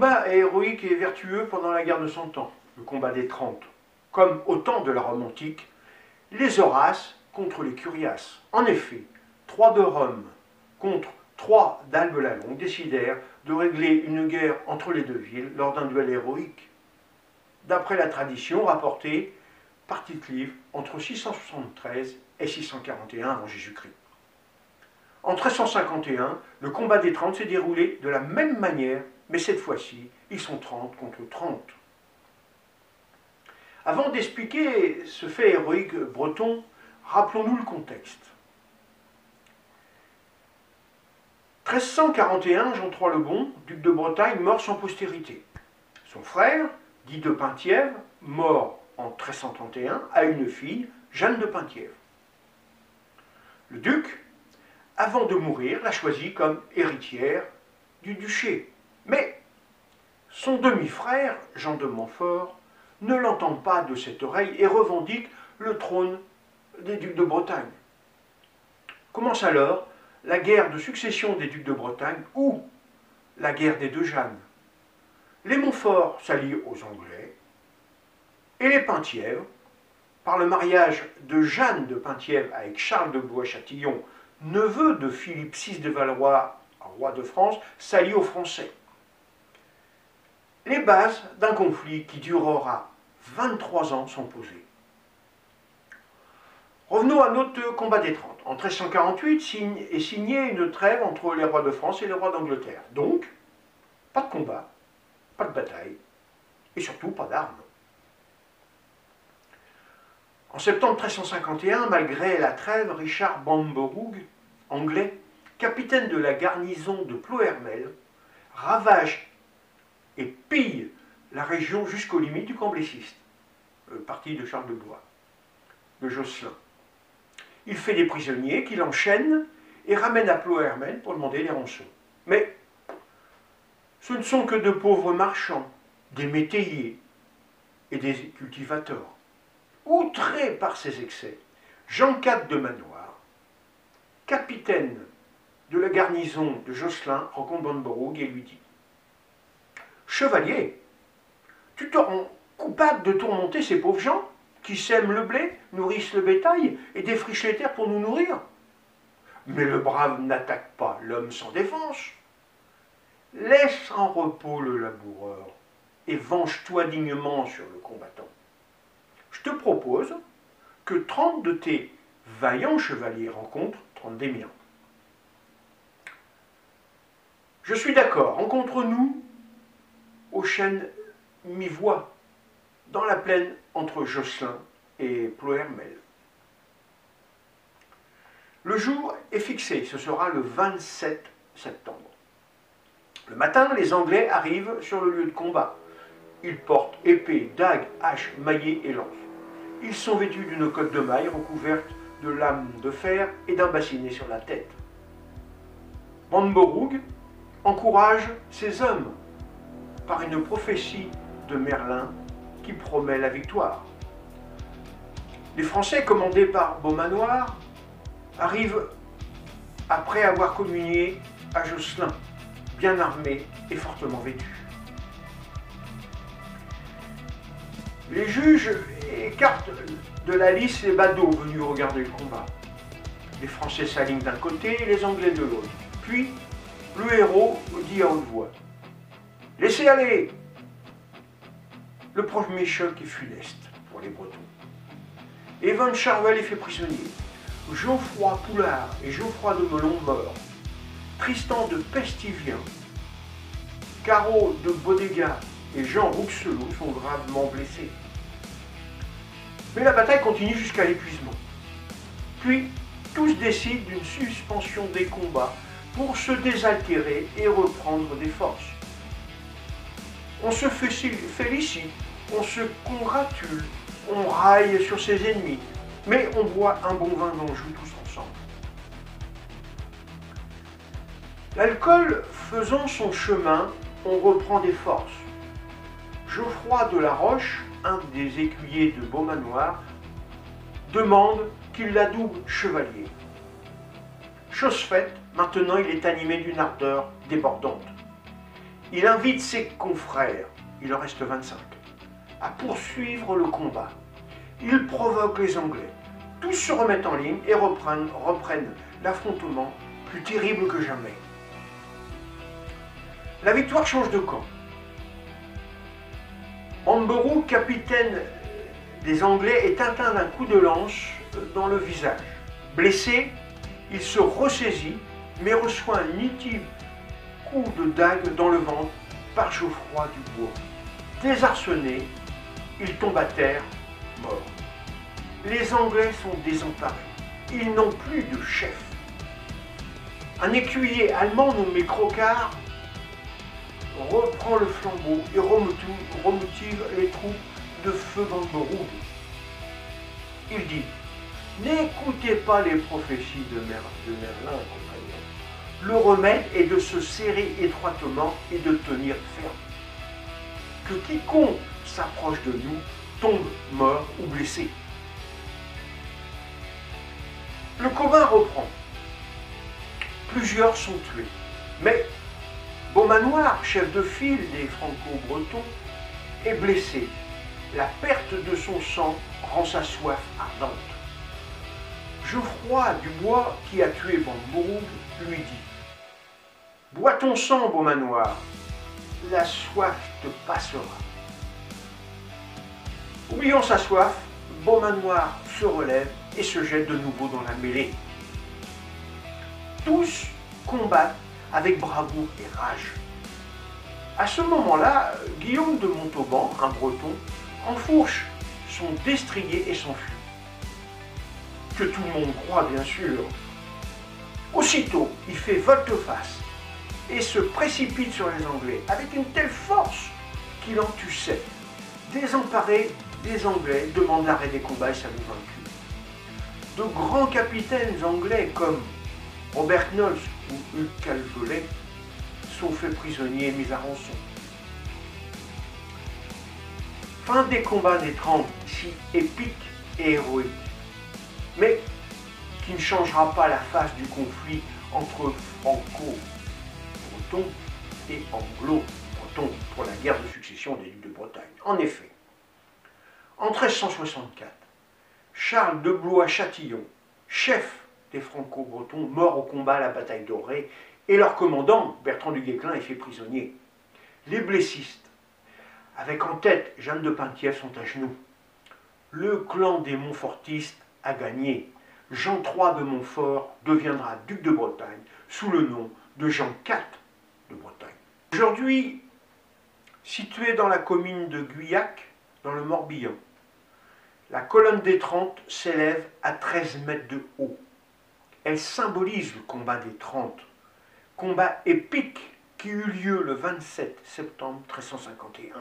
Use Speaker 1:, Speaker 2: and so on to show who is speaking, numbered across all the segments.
Speaker 1: combat est héroïque et vertueux pendant la guerre de Cent Ans, le combat des Trente, comme au temps de la Rome antique, les Horaces contre les Curiaces. En effet, trois de Rome contre trois d'Albe décidèrent de régler une guerre entre les deux villes lors d'un duel héroïque. D'après la tradition rapportée par Tite-Live entre 673 et 641 avant Jésus-Christ. En 1351, le combat des Trente s'est déroulé de la même manière, mais cette fois-ci, ils sont 30 contre 30. Avant d'expliquer ce fait héroïque breton, rappelons-nous le contexte. 1341, Jean III le Bon, duc de Bretagne, mort sans postérité. Son frère, dit de Penthièvre, mort en 1331, a une fille, Jeanne de Penthièvre. Le duc, avant de mourir, l'a choisie comme héritière du duché. Mais son demi-frère, Jean de Montfort, ne l'entend pas de cette oreille et revendique le trône des ducs de Bretagne. Commence alors la guerre de succession des ducs de Bretagne ou la guerre des deux Jeannes. Les Montfort s'allient aux Anglais et les Penthièvres, par le mariage de Jeanne de Penthièvre avec Charles de Blois-Châtillon, neveu de Philippe VI de Valois, roi de France, s'allient aux Français. Les bases d'un conflit qui durera 23 ans sont posées. Revenons à notre combat des Trente. En 1348 est signée une trêve entre les rois de France et les rois d'Angleterre. Donc, pas de combat, pas de bataille, et surtout pas d'armes. En septembre 1351, malgré la trêve, Richard Bamberg, anglais, capitaine de la garnison de Ploermel, ravage et pille la région jusqu'aux limites du Cambléciste, le parti de Charles de Blois, de Josselin. Il fait des prisonniers qu'il enchaîne et ramène à Ploermel pour demander les rançons. Mais ce ne sont que de pauvres marchands, des métayers et des cultivateurs. Outré par ses excès, Jean IV de Manoir, capitaine de la garnison de Josselin, rencontre Bonboroug et lui dit Chevalier, tu te rends coupable de tourmenter ces pauvres gens qui sèment le blé, nourrissent le bétail et défrichent les terres pour nous nourrir. Mais le brave n'attaque pas l'homme sans défense. Laisse en repos le laboureur et venge-toi dignement sur le combattant. Je te propose que 30 de tes vaillants chevaliers rencontrent 30 des miens. Je suis d'accord, rencontre-nous au chêne mi-voix, dans la plaine entre Josselin et Ploermel. Le jour est fixé, ce sera le 27 septembre. Le matin, les Anglais arrivent sur le lieu de combat. Ils portent épée, dague, hache, maillet et lance. Ils sont vêtus d'une cotte de maille recouverte de lames de fer et d'un bassinet sur la tête. Bamborug encourage ses hommes par une prophétie de Merlin qui promet la victoire. Les Français, commandés par Beaumanoir, arrivent après avoir communié à Josselin, bien armé et fortement vêtu. Les juges écartent de la liste les badauds venus regarder le combat. Les Français s'alignent d'un côté et les Anglais de l'autre. Puis, le héros dit à haute voix Laissez aller Le premier choc est funeste pour les Bretons. Evan Charvel est fait prisonnier. Geoffroy Poulard et Geoffroy de Melon meurent. Tristan de Pestivien, Caro de Bodega et Jean Rouxelot sont gravement blessés. Mais la bataille continue jusqu'à l'épuisement. Puis, tous décident d'une suspension des combats pour se désaltérer et reprendre des forces. On se félicite, on se congratule, on raille sur ses ennemis, mais on boit un bon vin d'Anjou tous ensemble. L'alcool faisant son chemin, on reprend des forces. Geoffroy de la Roche, un des écuyers de Beaumanoir, demande qu'il l'adoube chevalier. Chose faite, maintenant il est animé d'une ardeur débordante. Il invite ses confrères, il en reste 25, à poursuivre le combat. Il provoque les Anglais. Tous se remettent en ligne et reprennent, l'affrontement plus terrible que jamais. La victoire change de camp. Amberou, capitaine des Anglais, est atteint d'un coup de lance dans le visage. Blessé, il se ressaisit, mais reçoit un nitide coup de dague dans le ventre par Geoffroy Dubois. Désarçonné, il tombe à terre, mort. Les Anglais sont désemparés. Ils n'ont plus de chef. Un écuyer allemand nommé Crocard reprend le flambeau et remotive les troupes de feu Vandenberg. Il dit N'écoutez pas les prophéties de, Merlin, compagnon. Le remède est de se serrer étroitement et de tenir ferme. Que quiconque s'approche de nous tombe mort ou blessé. Le combat reprend. Plusieurs sont tués. Mais Beaumanoir, chef de file des Franco-Bretons, est blessé. La perte de son sang rend sa soif ardente. Geoffroy Dubois, qui a tué Bambourg, lui dit Bois ton sang, Beaumanoir, la soif te passera. Oubliant sa soif, Beaumanoir se relève et se jette de nouveau dans la mêlée. Tous combattent avec bravoure et rage. À ce moment-là, Guillaume de Montauban, un breton, enfourche son destrier et s'enfuit. Que tout le monde croit, bien sûr. Aussitôt, il fait volte-face et se précipite sur les Anglais avec une telle force qu'il en tue sept. Désemparés, les Anglais demandent l'arrêt des combats et s'avouent vaincus. De grands capitaines anglais comme Robert Knowles ou Hugues Calvolet sont faits prisonniers et mis à rançon. Fin des combats des Trente, si épiques et héroïques, mais qui ne changera pas la face du conflit entre Et Anglo-Bretons pour la guerre de succession des ducs de Bretagne. En effet, en 1364, Charles de Blois-Châtillon, chef des Franco-Bretons morts au combat à la bataille dorée, et leur commandant, Bertrand du Guesclin, est fait prisonnier. Les blessistes, avec en tête Jeanne de Penthièvre, sont à genoux. Le clan des Montfortistes a gagné. Jean III de Montfort deviendra duc de Bretagne sous le nom de Jean IV Aujourd'hui, situé dans la commune de Guyac, dans le Morbihan, la colonne des Trente s'élève à 13 mètres de haut. Elle symbolise le combat des Trente, combat épique qui eut lieu le 27 septembre 1351.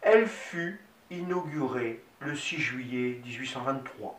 Speaker 1: Elle fut inaugurée le 6 juillet 1823.